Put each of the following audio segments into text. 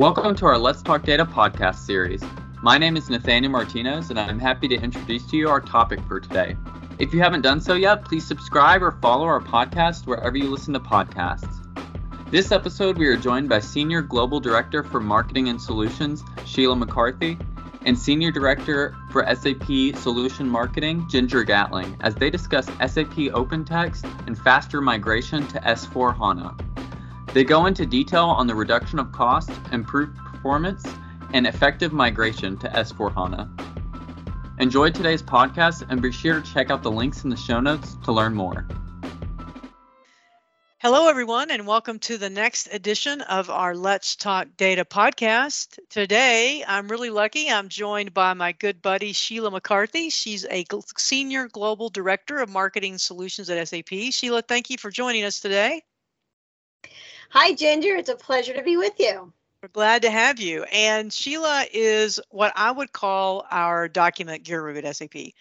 Welcome to our Let's Talk Data podcast series. My name is Nathaniel Martinez, and I'm happy to introduce to you our topic for today. If you haven't done so yet, please subscribe or follow our podcast wherever you listen to podcasts. This episode, we are joined by Senior Global Director for Marketing and Solutions, Sheila McCarthy, and Senior Director for SAP Solution Marketing, Ginger Gatling, as they discuss SAP OpenText and faster migration to S4 HANA. They go into detail on the reduction of cost, improved performance, and effective migration to S4 HANA. Enjoy today's podcast and be sure to check out the links in the show notes to learn more. Hello, everyone, and welcome to the next edition of our Let's Talk Data podcast. Today, I'm really lucky. I'm joined by my good buddy, Sheila McCarthy. She's a Senior Global Director of Marketing Solutions at SAP. Sheila, thank you for joining us today. Hi, Ginger. It's a pleasure to be with you. We're glad to have you. And Sheila is what I would call our document guru at SAP.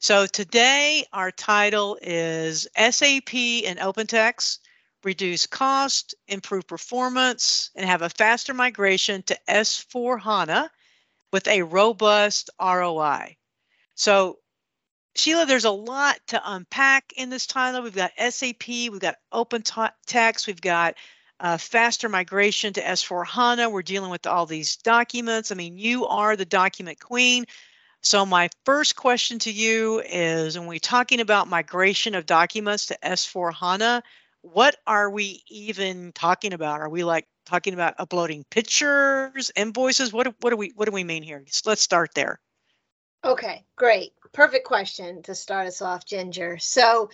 So today, our title is SAP and OpenText reduce cost, improve performance, and have a faster migration to S4 HANA with a robust ROI. So, Sheila, there's a lot to unpack in this title. We've got SAP, we've got Open Text, we've got uh, faster migration to S4 HANA. We're dealing with all these documents. I mean, you are the document queen. So, my first question to you is when we're talking about migration of documents to S4 HANA, what are we even talking about? Are we like talking about uploading pictures, invoices? What what do we what do we mean here? Let's start there. Okay, great. Perfect question to start us off, Ginger. So,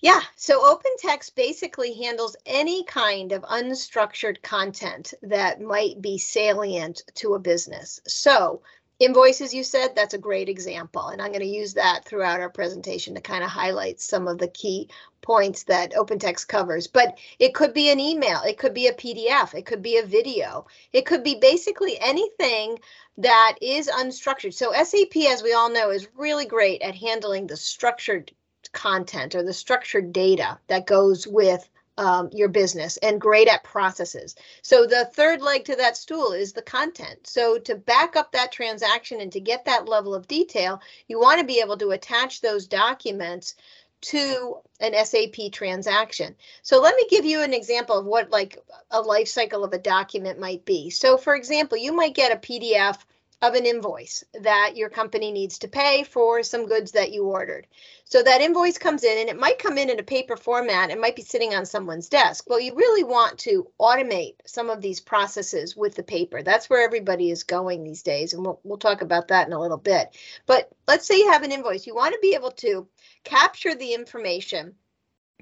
yeah, so OpenText basically handles any kind of unstructured content that might be salient to a business. So, invoices you said that's a great example. And i'm going to use that throughout our presentation to kind of highlight some of the key points that opentext covers. But it could be an email it could be a pdf it could be a video it could be basically anything that is unstructured. So sap as we all know is really great at handling the structured content or the structured data that goes with um, your business and great at processes. So the third leg to that stool is the content. So to back up that transaction and to get that level of detail, you want to be able to attach those documents to an SAP transaction. So let me give you an example of what like a life cycle of a document might be. So for example, you might get a PDF of an invoice that your company needs to pay for some goods that you ordered. So that invoice comes in and it might come in in a paper format. It might be sitting on someone's desk. Well, you really want to automate some of these processes with the paper. That's where everybody is going these days. And we'll, we'll talk about that in a little bit. But let's say you have an invoice. You want to be able to capture the information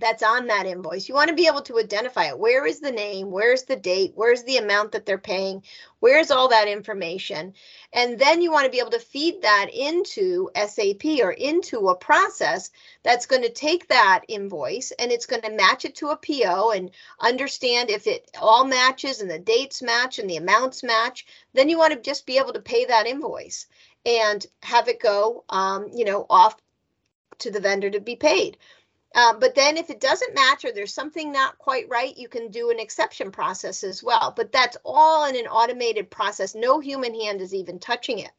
that's on that invoice. You want to be able to identify it. Where is the name? Where's the date? Where's the amount that they're paying? Where's all that information? And then you want to be able to feed that into SAP or into a process that's going to take that invoice and it's going to match it to a PO and understand if it all matches and the dates match and the amounts match. Then you want to just be able to pay that invoice and have it go, um, you know, off to the vendor to be paid. Uh, but then if it doesn't match or there's something not quite right, you can do an exception process as well. But that's all in an automated process. No human hand is even touching it.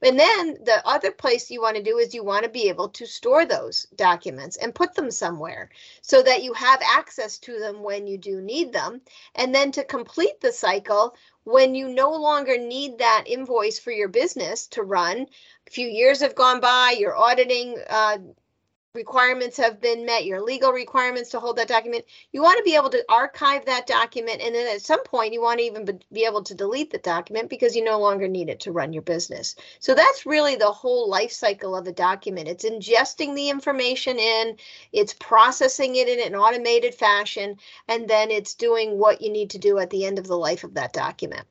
And then the other place you want to do is you want to be able to store those documents and put them somewhere so that you have access to them when you do need them. And then to complete the cycle, when you no longer need that invoice for your business to run, a few years have gone by, you're auditing uh, requirements have been met, your legal requirements to hold that document, you want to be able to archive that document. And then at some point, you want to even be able to delete the document because you no longer need it to run your business. So that's really the whole life cycle of a document. It's ingesting the information in, it's processing it in an automated fashion, and then it's doing what you need to do at the end of the life of that document.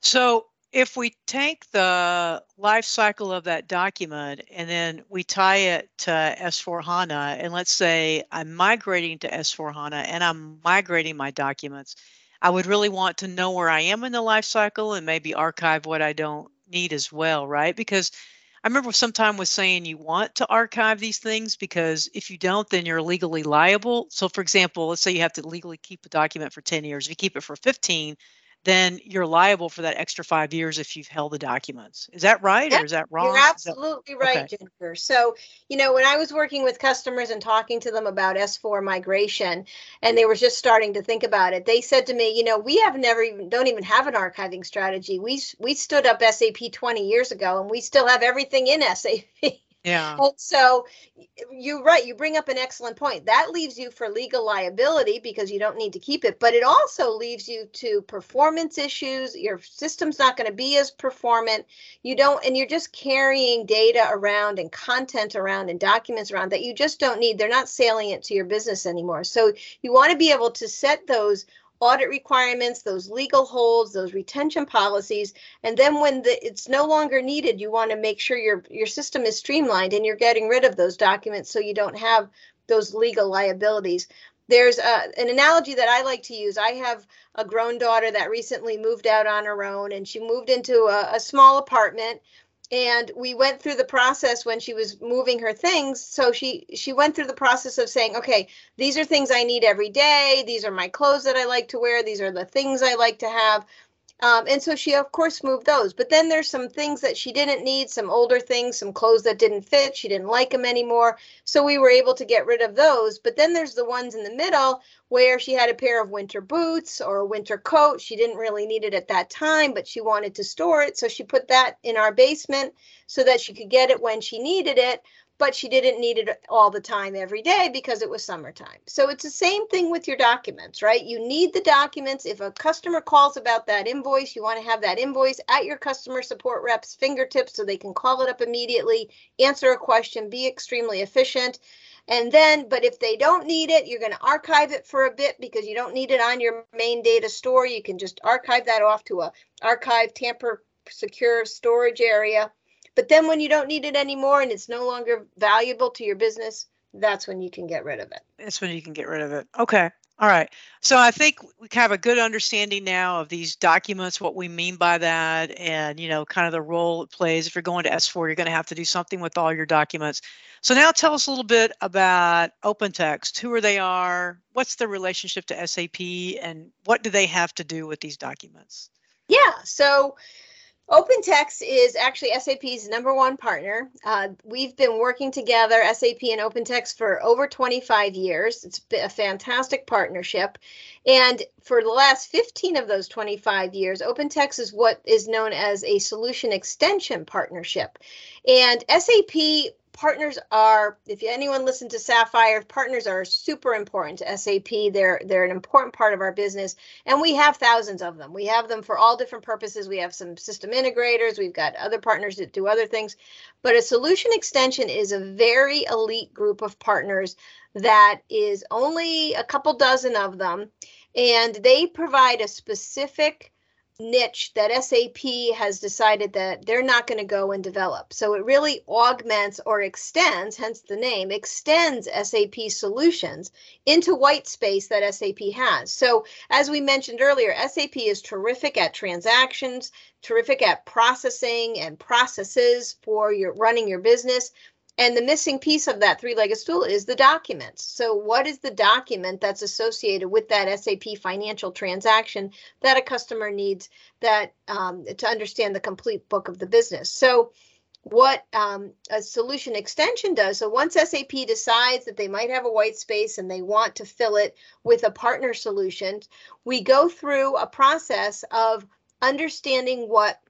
So if we take the life cycle of that document and then we tie it to S4 HANA, and let's say I'm migrating to S4 HANA and I'm migrating my documents, I would really want to know where I am in the life cycle and maybe archive what I don't need as well, right? Because I remember sometime was saying you want to archive these things because if you don't, then you're legally liable. So, for example, let's say you have to legally keep a document for 10 years. If you keep it for 15, then you're liable for that extra five years if you've held the documents. Is that right Yep, or is that wrong? You're Is that- absolutely right, okay. Jennifer. So, you know, when I was working with customers and talking to them about S4 migration, and they were just starting to think about it, they said to me, you know, we have never even don't even have an archiving strategy. We we stood up SAP 20 years ago, and we still have everything in SAP. Yeah. And so you're right. You bring up an excellent point. That leaves you for legal liability because you don't need to keep it, but it also leaves you to performance issues. Your system's not going to be as performant. You don't, and you're just carrying data around and content around and documents around that you just don't need. They're not salient to your business anymore. So you want to be able to set those audit requirements, those legal holds, those retention policies, and then when the, it's no longer needed, you want to make sure your your system is streamlined and you're getting rid of those documents so you don't have those legal liabilities. There's a, an analogy that I like to use. I have a grown daughter that recently moved out on her own, and she moved into a, a small apartment. And we went through the process when she was moving her things. So she she went through the process of saying, okay, these are things I need every day. These are my clothes that I like to wear. These are the things I like to have. Um, and so she, of course, moved those. But then there's some things that she didn't need, some older things, some clothes that didn't fit. She didn't like them anymore. So we were able to get rid of those. But then there's the ones in the middle where she had a pair of winter boots or a winter coat. She didn't really need it at that time, but she wanted to store it. So she put that in our basement so that she could get it when she needed it but she didn't need it all the time every day because it was summertime. So it's the same thing with your documents, right? You need the documents. If a customer calls about that invoice, you want to have that invoice at your customer support rep's fingertips so they can call it up immediately, answer a question, be extremely efficient. And then, but if they don't need it, you're going to archive it for a bit because you don't need it on your main data store. You can just archive that off to a archive tamper secure storage area. But then when you don't need it anymore and it's no longer valuable to your business, that's when you can get rid of it. That's when you can get rid of it. Okay. All right. So I think we have a good understanding now of these documents, what we mean by that, and you know, kind of the role it plays. If you're going to S4, you're going to have to do something with all your documents. So now tell us a little bit about OpenText. Who are they are? What's the relationship to SAP, and what do they have to do with these documents? Yeah. So OpenText is actually SAP's number one partner. Uh, we've been working together, SAP and OpenText, for over 25 years. It's been a fantastic partnership. And for the last 15 of those 25 years, OpenText is what is known as a solution extension partnership. And SAP partners are if anyone listened to sapphire partners are super important to sap they're they're an important part of our business and we have thousands of them. We have them for all different purposes. We have some system integrators. We've got other partners that do other things. But a solution extension is a very elite group of partners that is only a couple dozen of them and they provide a specific niche that SAP has decided that they're not going to go and develop. So it really augments or extends, hence the name, extends SAP solutions into white space that SAP has. So as we mentioned earlier, SAP is terrific at transactions, terrific at processing and processes for your running your business. And the missing piece of that three legged stool is the documents. So, what is the document that's associated with that SAP financial transaction that a customer needs that um, to understand the complete book of the business? So, what um, a solution extension does so once sap decides that they might have a white space and they want to fill it with a partner solution we go through a process of understanding what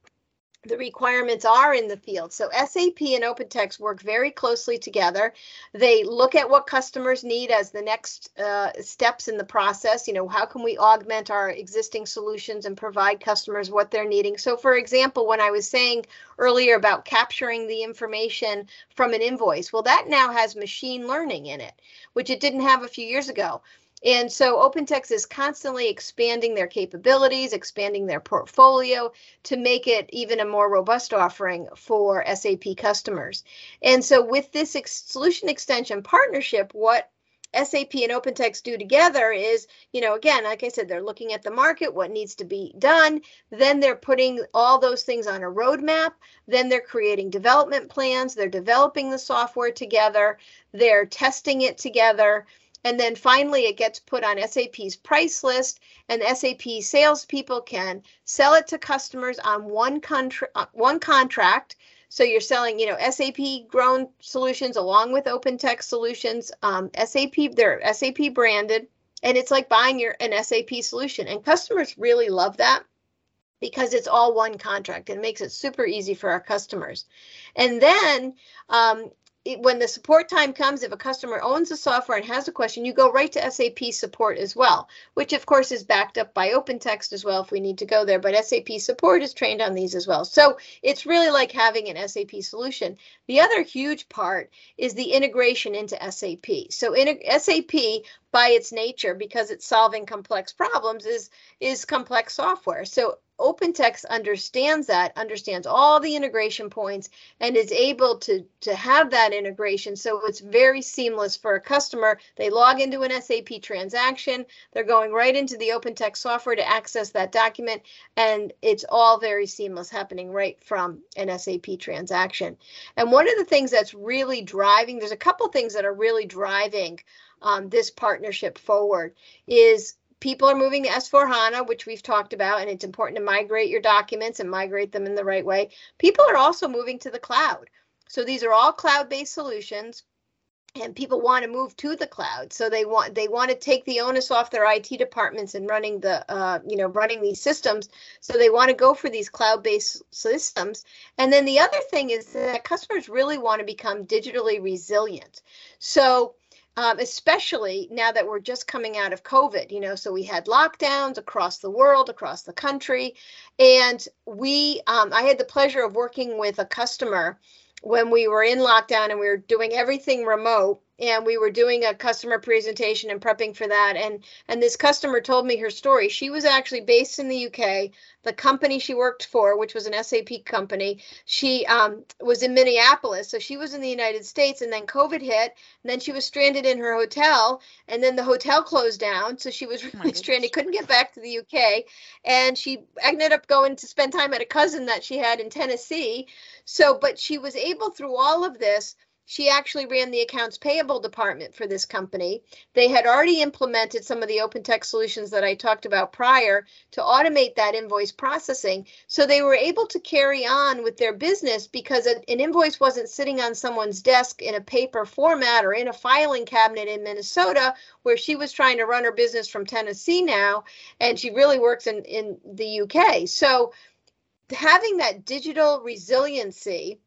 the requirements are in the field. So SAP and OpenText work very closely together. They look at what customers need as the next uh, steps in the process. You know, how can we augment our existing solutions and provide customers what they're needing? So, for example, when I was saying earlier about capturing the information from an invoice, well, that now has machine learning in it, which it didn't have a few years ago. And so OpenText is constantly expanding their capabilities, expanding their portfolio to make it even a more robust offering for SAP customers. And so with this ex- solution extension partnership, what SAP and OpenText do together is, you know, again, like I said, they're looking at the market, what needs to be done. Then they're putting all those things on a roadmap. Then they're creating development plans. They're developing the software together. They're testing it together and then finally it gets put on SAP's price list, and SAP salespeople can sell it to customers on one contract. Uh, one contract. So you're selling, you know, SAP grown solutions along with OpenText solutions. Um, SAP, they're SAP branded, and it's like buying your an SAP solution. And customers really love that because it's all one contract. It makes it super easy for our customers. And then um, when the support time comes, if a customer owns the software and has a question, you go right to SAP support as well, which of course is backed up by OpenText as well if we need to go there. But SAP support is trained on these as well. So it's really like having an SAP solution. The other huge part is the integration into SAP. So in SAP, by its nature, because it's solving complex problems, is is complex software. So OpenText understands that, understands all the integration points, and is able to, to have that integration. So it's very seamless for a customer. They log into an SAP transaction, they're going right into the OpenText software to access that document, and it's all very seamless happening right from an SAP transaction. And one of the things that's really driving, there's a couple things that are really driving um, this partnership forward is people are moving to S4 HANA, which we've talked about, and it's important to migrate your documents and migrate them in the right way. People are also moving to the cloud. So these are all cloud-based solutions and people want to move to the cloud so they want they want to take the onus off their IT departments and running the uh, you know running these systems so they want to go for these cloud-based systems and then the other thing is that customers really want to become digitally resilient so um, especially now that we're just coming out of COVID, you know, so we had lockdowns across the world, across the country. And we, um, I had the pleasure of working with a customer when we were in lockdown and we were doing everything remote and we were doing a customer presentation and prepping for that. And and this customer told me her story. She was actually based in the uk the company she worked for which was an sap company she um, was in minneapolis. So she was in the united states and then covid hit and then she was stranded in her hotel and then the hotel closed down. So she was really oh stranded couldn't get back to the uk and she ended up going to spend time at a cousin that she had in tennessee. So but she was able through all of this she actually ran the accounts payable department for this company. They had already implemented some of the OpenText solutions that I talked about prior to automate that invoice processing. So they were able to carry on with their business because an invoice wasn't sitting on someone's desk in a paper format or in a filing cabinet in Minnesota where she was trying to run her business from Tennessee now. And she really works in, in the UK. So having that digital resiliency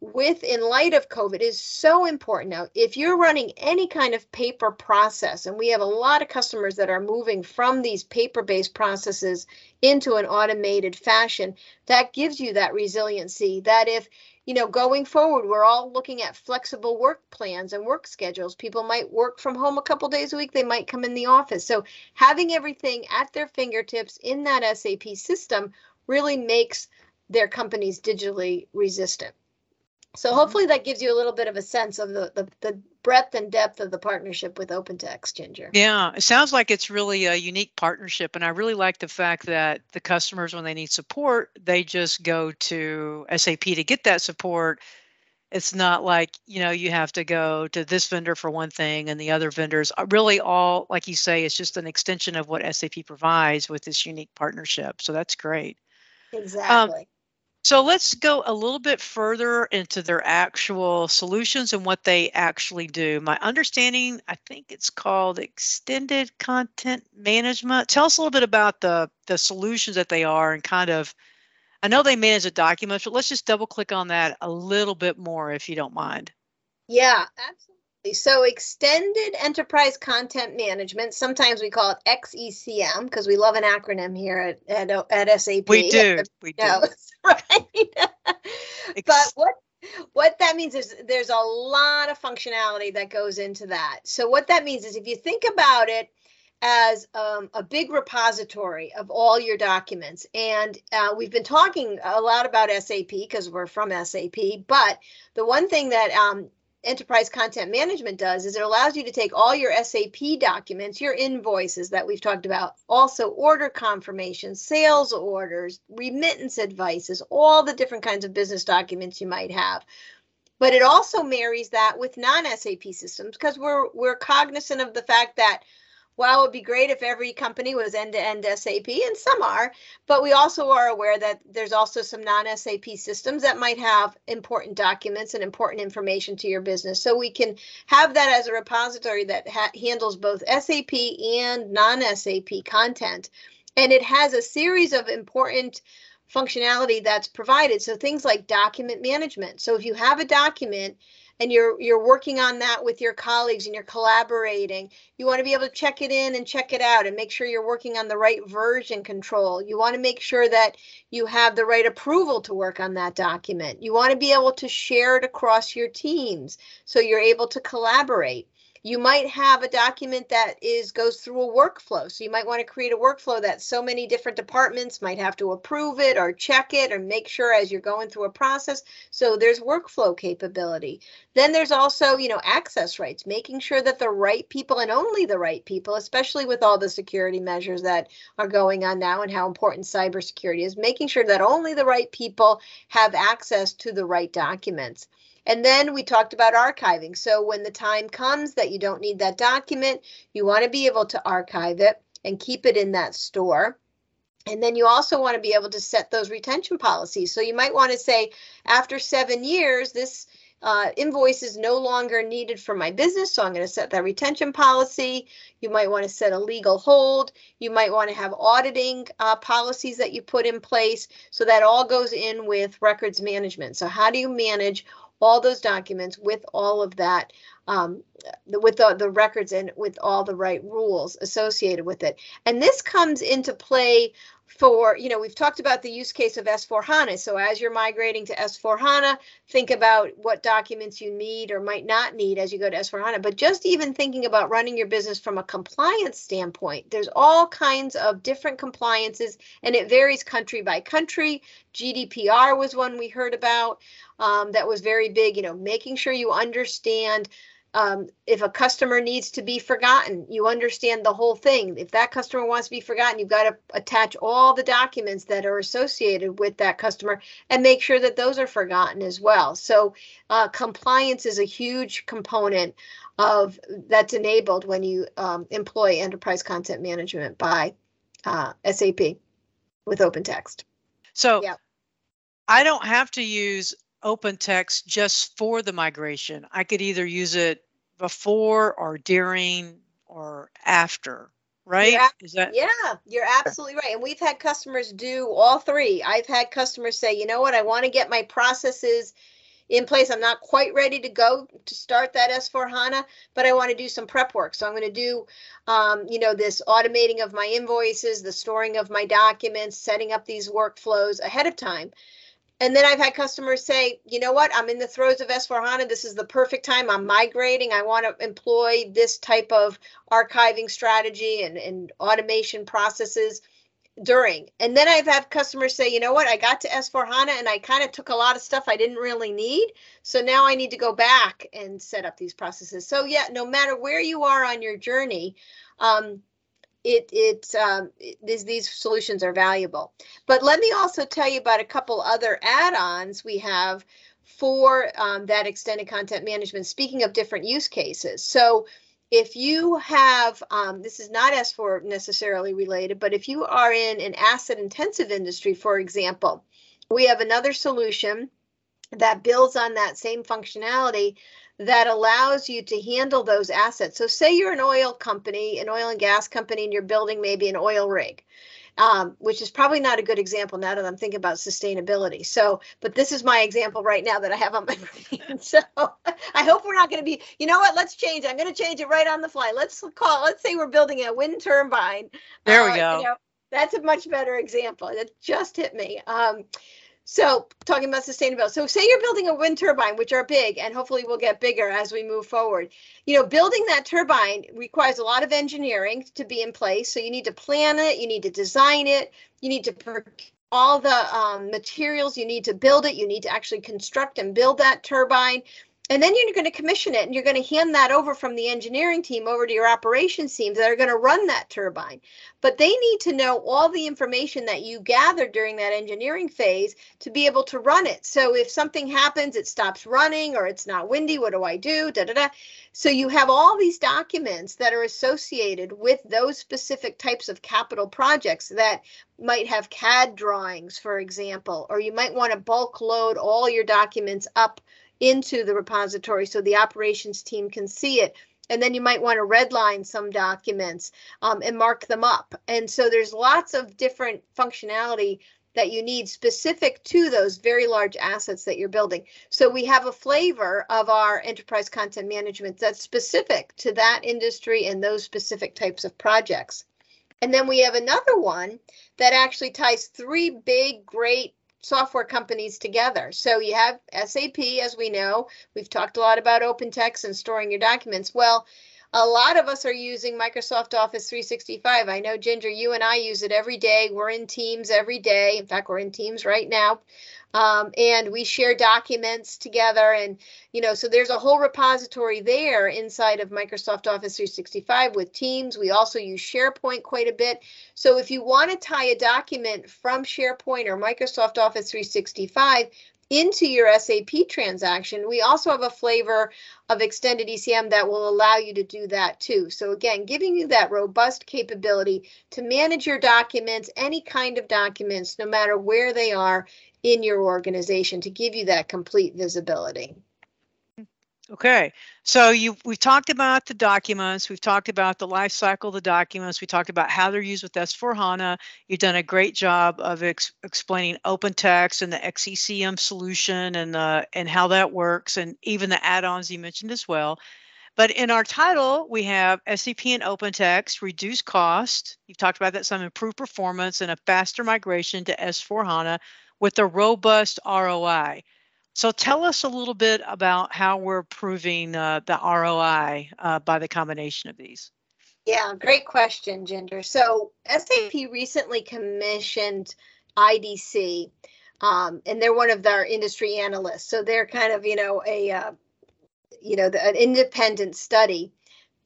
with in light of COVID is so important now. If you're running any kind of paper process, and we have a lot of customers that are moving from these paper based processes into an automated fashion, that gives you that resiliency. That if you know, going forward, we're all looking at flexible work plans and work schedules. People might work from home a couple days a week, they might come in the office. So, having everything at their fingertips in that SAP system really makes their companies digitally resistant. So hopefully that gives you a little bit of a sense of the, the, the breadth and depth of the partnership with OpenText, Ginger. Yeah, it sounds like it's really a unique partnership. And I really like the fact that the customers, when they need support, they just go to SAP to get that support. It's not like, you know, you have to go to this vendor for one thing and the other vendors. Are really all, like you say, it's just an extension of what SAP provides with this unique partnership. So that's great. Um, exactly. Um, so let's go a little bit further into their actual solutions and what they actually do. My understanding, I think it's called extended content management. Tell us a little bit about the the solutions that they are and kind of I know they manage the documents, but let's just double click on that a little bit more if you don't mind. Yeah, absolutely. So extended enterprise content management, sometimes we call it XECM because we love an acronym here at, at, at SAP. We do. We do. right? but what what that means is there's a lot of functionality that goes into that. So what that means is if you think about it as um, a big repository of all your documents. And uh, we've been talking a lot about SAP because we're from SAP. But the one thing that um, enterprise content management does is it allows you to take all your SAP documents, your invoices that we've talked about, also order confirmations, sales orders, remittance advices, all the different kinds of business documents you might have. but it also marries that with non-SAP systems because we're we're cognizant of the fact that well, it would be great if every company was end-to-end SAP, and some are, but we also are aware that there's also some non-SAP systems that might have important documents and important information to your business. So we can have that as a repository that ha- handles both SAP and non-SAP content, and it has a series of important functionality that's provided. So things like document management. So if you have a document and you're you're working on that with your colleagues and you're collaborating you want to be able to check it in and check it out and make sure you're working on the right version control. You want to make sure that you have the right approval to work on that document. You want to be able to share it across your teams so you're able to collaborate you might have a document that is goes through a workflow. So you might want to create a workflow that so many different departments might have to approve it or check it or make sure as you're going through a process. So there's workflow capability. Then there's also you know access rights making sure that the right people and only the right people especially with all the security measures that are going on now and how important cybersecurity is making sure that only the right people have access to the right documents and then we talked about archiving. So when the time comes that you don't need that document, you want to be able to archive it and keep it in that store. And then you also want to be able to set those retention policies. So you might want to say, after seven years, this uh, invoice is no longer needed for my business, so I'm going to set that retention policy. You might want to set a legal hold. You might want to have auditing uh, policies that you put in place. So that all goes in with records management. So how do you manage all those documents with all of that, um, with the, the records and with all the right rules associated with it. And this comes into play for, you know, we've talked about the use case of S4 HANA. So as you're migrating to S4 HANA, think about what documents you need or might not need as you go to S4 HANA. But just even thinking about running your business from a compliance standpoint, there's all kinds of different compliances and it varies country by country. GDPR was one we heard about um, that was very big, you know, making sure you understand um, if a customer needs to be forgotten, you understand the whole thing. If that customer wants to be forgotten, you've got to attach all the documents that are associated with that customer and make sure that those are forgotten as well. So uh, compliance is a huge component of that's enabled when you um, employ enterprise content management by uh, SAP with OpenText. So yeah. I don't have to use OpenText just for the migration. I could either use it before or during or after, right? Yeah, Is that Yeah, you're absolutely right. And we've had customers do all three. I've had customers say, "You know what? I want to get my processes in place. I'm not quite ready to go to start that S4 HANA, but I want to do some prep work. So I'm going to do, um, you know, this automating of my invoices, the storing of my documents, setting up these workflows ahead of time. And then I've had customers say, you know what, I'm in the throes of S4 HANA. This is the perfect time. I'm migrating. I want to employ this type of archiving strategy and, and automation processes during. And then I've had customers say, you know what, I got to S4 HANA and I kind of took a lot of stuff I didn't really need. So now I need to go back and set up these processes. So, yeah, no matter where you are on your journey, um, it it um, these these solutions are valuable. But let me also tell you about a couple other add-ons we have for um, that extended content management. Speaking of different use cases, so if you have um, this is not S4 necessarily related, but if you are in an asset intensive industry, for example, we have another solution that builds on that same functionality that allows you to handle those assets. So, say you're an oil company, an oil and gas company, and you're building maybe an oil rig. Um, which is probably not a good example now that I'm thinking about sustainability. So, but this is my example right now that I have on my brain. So, I hope we're not going to be. You know what? Let's change. I'm going to change it right on the fly. Let's call. Let's say we're building a wind turbine. There we uh, go. You know, that's a much better example. It just hit me. Um, so talking about sustainability. So say you're building a wind turbine, which are big and hopefully will get bigger as we move forward. You know, building that turbine requires a lot of engineering to be in place. So you need to plan it, you need to design it, you need to procure all the um, materials you need to build it, you need to actually construct and build that turbine. And then you're going to commission it and you're going to hand that over from the engineering team over to your operations teams that are going to run that turbine. But they need to know all the information that you gathered during that engineering phase to be able to run it. So if something happens, it stops running or it's not windy, what do I do? Da, da, da. So you have all these documents that are associated with those specific types of capital projects that might have CAD drawings, for example, or you might want to bulk load all your documents up into the repository so the operations team can see it. And then you might want to redline some documents um, and mark them up. And so there's lots of different functionality that you need specific to those very large assets that you're building. So we have a flavor of our enterprise content management that's specific to that industry and those specific types of projects. And then we have another one that actually ties three big, great software companies together. So you have SAP, as we know, we've talked a lot about OpenText and storing your documents. Well, a lot of us are using Microsoft Office 365. I know, Ginger, you and I use it every day. We're in Teams every day. In fact, we're in Teams right now um, and we share documents together and you know so there's a whole repository there inside of microsoft office 365 with teams we also use sharepoint quite a bit so if you want to tie a document from sharepoint or microsoft office 365 into your SAP transaction, we also have a flavor of extended ECM that will allow you to do that too. So again, giving you that robust capability to manage your documents, any kind of documents, no matter where they are in your organization to give you that complete visibility. Okay, so you we've talked about the documents, we've talked about the life cycle of the documents, we talked about how they're used with S4 HANA. You've done a great job of ex- explaining OpenText and the XECM solution and uh, and how that works, and even the add-ons you mentioned as well. But in our title, we have SAP and OpenText, reduce cost. You've talked about that some improved performance and a faster migration to S4 HANA with a robust ROI. So tell us a little bit about how we're proving uh, the ROI uh, by the combination of these. Yeah, great question, Ginger. So SAP recently commissioned IDC, um, and they're one of our industry analysts. So they're kind of, you know, a, uh, you know, the, an independent study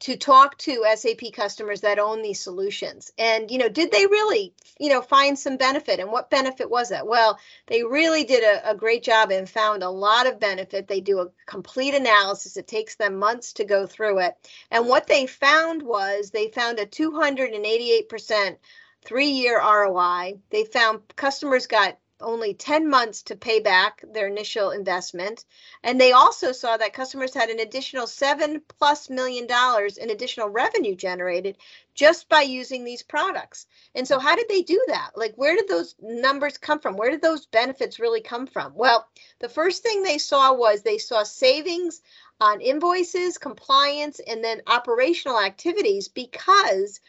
to talk to SAP customers that own these solutions. And, you know, did they really, you know, find some benefit? And what benefit was that? Well, they really did a, a, great job and found a lot of benefit. They do a complete analysis. It takes them months to go through it. And what they found was they found a 288% three year ROI. They found customers got only 10 months to pay back their initial investment. And they also saw that customers had an additional seven plus million dollars in additional revenue generated just by using these products. And so, how did they do that? Like, where did those numbers come from? Where did those benefits really come from? Well, the first thing they saw was they saw savings on invoices, compliance, and then operational activities because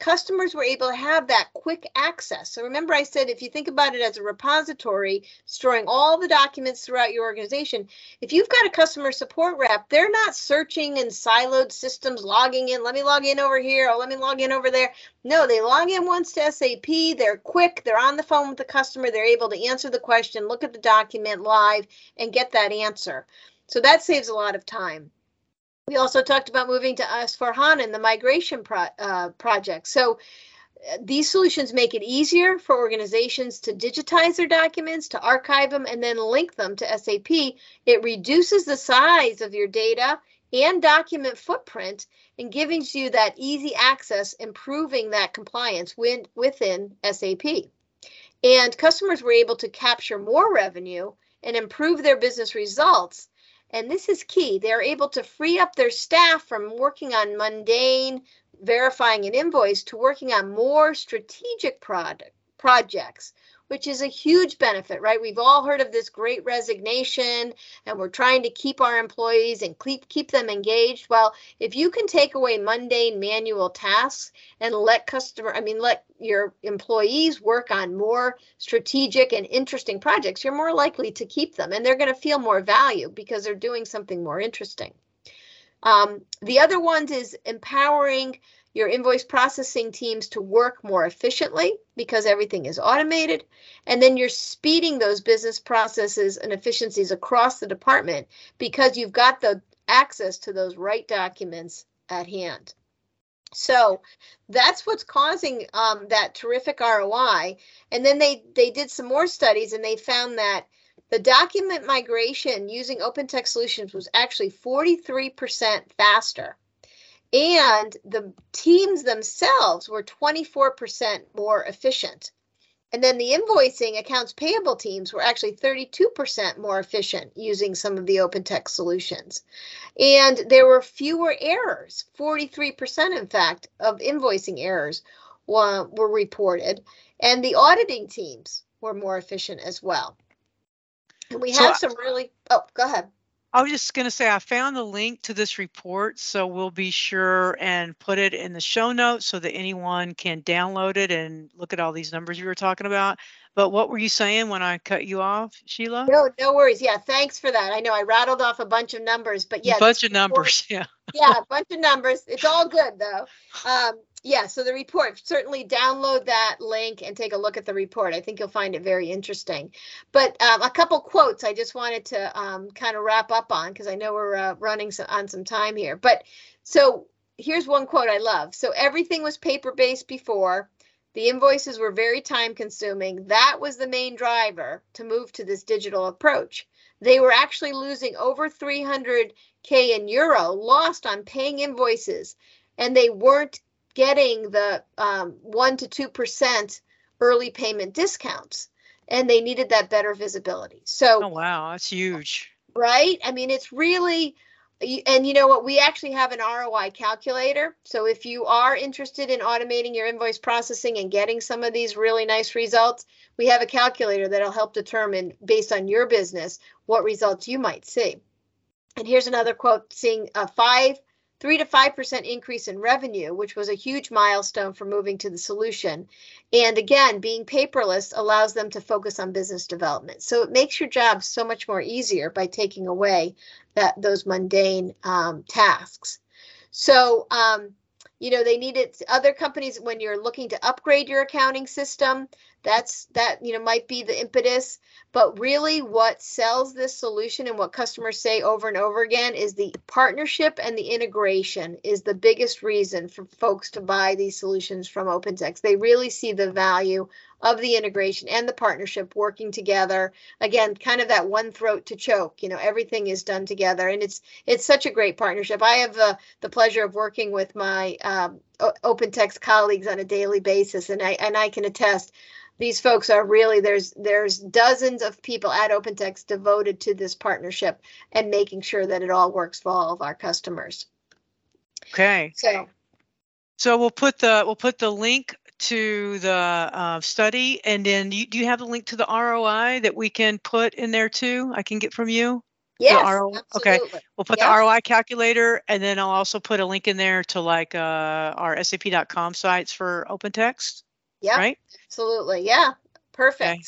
customers were able to have that quick access. So remember I said if you think about it as a repository storing all the documents throughout your organization, if you've got a customer support rep, they're not searching in siloed systems, logging in, let me log in over here, or let me log in over there. No, they log in once to SAP, they're quick, they're on the phone with the customer, they're able to answer the question, look at the document live, and get that answer. So that saves a lot of time. We also talked about moving to S4HANA and the migration pro, uh, project. So uh, these solutions make it easier for organizations to digitize their documents, to archive them, and then link them to SAP. It reduces the size of your data and document footprint and giving you that easy access, improving that compliance within SAP. And customers were able to capture more revenue and improve their business results and this is key, they're able to free up their staff from working on mundane verifying an invoice to working on more strategic product projects which is a huge benefit, right? We've all heard of this great resignation and we're trying to keep our employees and keep keep them engaged. Well, if you can take away mundane manual tasks and let customer I mean let your employees work on more strategic and interesting projects, you're more likely to keep them and they're going to feel more value because they're doing something more interesting. Um, the other ones is empowering your invoice processing teams to work more efficiently because everything is automated. And then you're speeding those business processes and efficiencies across the department because you've got the access to those right documents at hand. So that's what's causing um, that terrific ROI. And then they they did some more studies and they found that the document migration using OpenText solutions was actually 43% faster. And the teams themselves were 24% more efficient. And then the invoicing accounts payable teams were actually 32% more efficient using some of the OpenText solutions. And there were fewer errors, 43% in fact of invoicing errors were, were reported. And the auditing teams were more efficient as well. And we have so, some really, oh, go ahead. I was just going to say I found the link to this report, so we'll be sure and put it in the show notes so that anyone can download it and look at all these numbers you were talking about. But what were you saying when I cut you off, Sheila? No, no worries. Yeah, thanks for that. I know I rattled off a bunch of numbers, but yeah, a bunch of numbers. Yeah. yeah, a bunch of numbers. It's all good though. Um, yeah, so the report, certainly download that link and take a look at the report. I think you'll find it very interesting. But um, a couple quotes I just wanted to um, kind of wrap up on because I know we're uh, running on some time here. But so here's one quote I love. So everything was paper based before. The invoices were very time consuming. That was the main driver to move to this digital approach. They were actually losing over 300K in euro lost on paying invoices, and they weren't getting the um, 1 to 2% early payment discounts and they needed that better visibility. So, oh, wow, that's huge. Right? I mean, it's really, and you know what? We actually have an ROI calculator. So, if you are interested in automating your invoice processing and getting some of these really nice results, we have a calculator that'll help determine, based on your business, what results you might see. And here's another quote seeing a five 3 to 5% increase in revenue, which was a huge milestone for moving to the solution. And again, being paperless allows them to focus on business development. So it makes your job so much more easier by taking away that those mundane um, tasks. So um, you know they needed other companies when you're looking to upgrade your accounting system that's that you know might be the impetus but really what sells this solution and what customers say over and over again is the partnership and the integration is the biggest reason for folks to buy these solutions from OpenText. They really see the value of the integration and the partnership working together again kind of that one throat to choke you know everything is done together and it's it's such a great partnership i have the the pleasure of working with my um, OpenText colleagues on a daily basis and i and i can attest these folks are really there's there's dozens of people at OpenText devoted to this partnership and making sure that it all works for all of our customers. Okay. So so we'll put the we'll put the link to the uh, study, and then you, do you have the link to the ROI that we can put in there too? I can get from you. Yes, okay. We'll put the ROI calculator, and then I'll also put a link in there to like uh, our SAP.com sites for OpenText. Yeah. Right. Absolutely. Yeah. Perfect. Okay.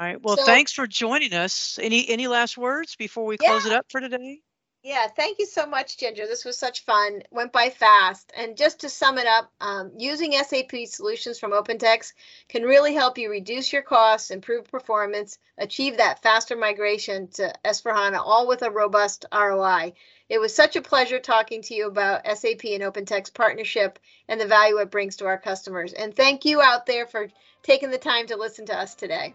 All right. Well, so, thanks for joining us. Any any last words before we close yeah. it up for today? Yeah, thank you so much, Ginger. This was such fun. Went by fast. And just to sum it up, um, using SAP solutions from OpenText can really help you reduce your costs, improve performance, achieve that faster migration to S4HANA, all with a robust ROI. It was such a pleasure talking to you about SAP and OpenText partnership and the value it brings to our customers. And thank you out there for taking the time to listen to us today.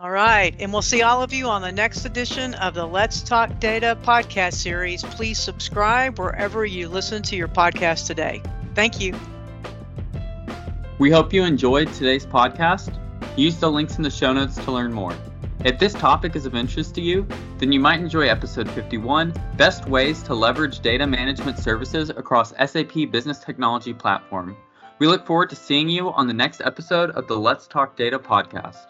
All right. And we'll see all of you on the next edition of the Let's Talk Data podcast series. Please subscribe wherever you listen to your podcast today. Thank you. We hope you enjoyed today's podcast. Use the links in the show notes to learn more. If this topic is of interest to you, then you might enjoy episode 51 Best Ways to Leverage Data Management Services Across SAP Business Technology Platform. We look forward to seeing you on the next episode of the Let's Talk Data podcast.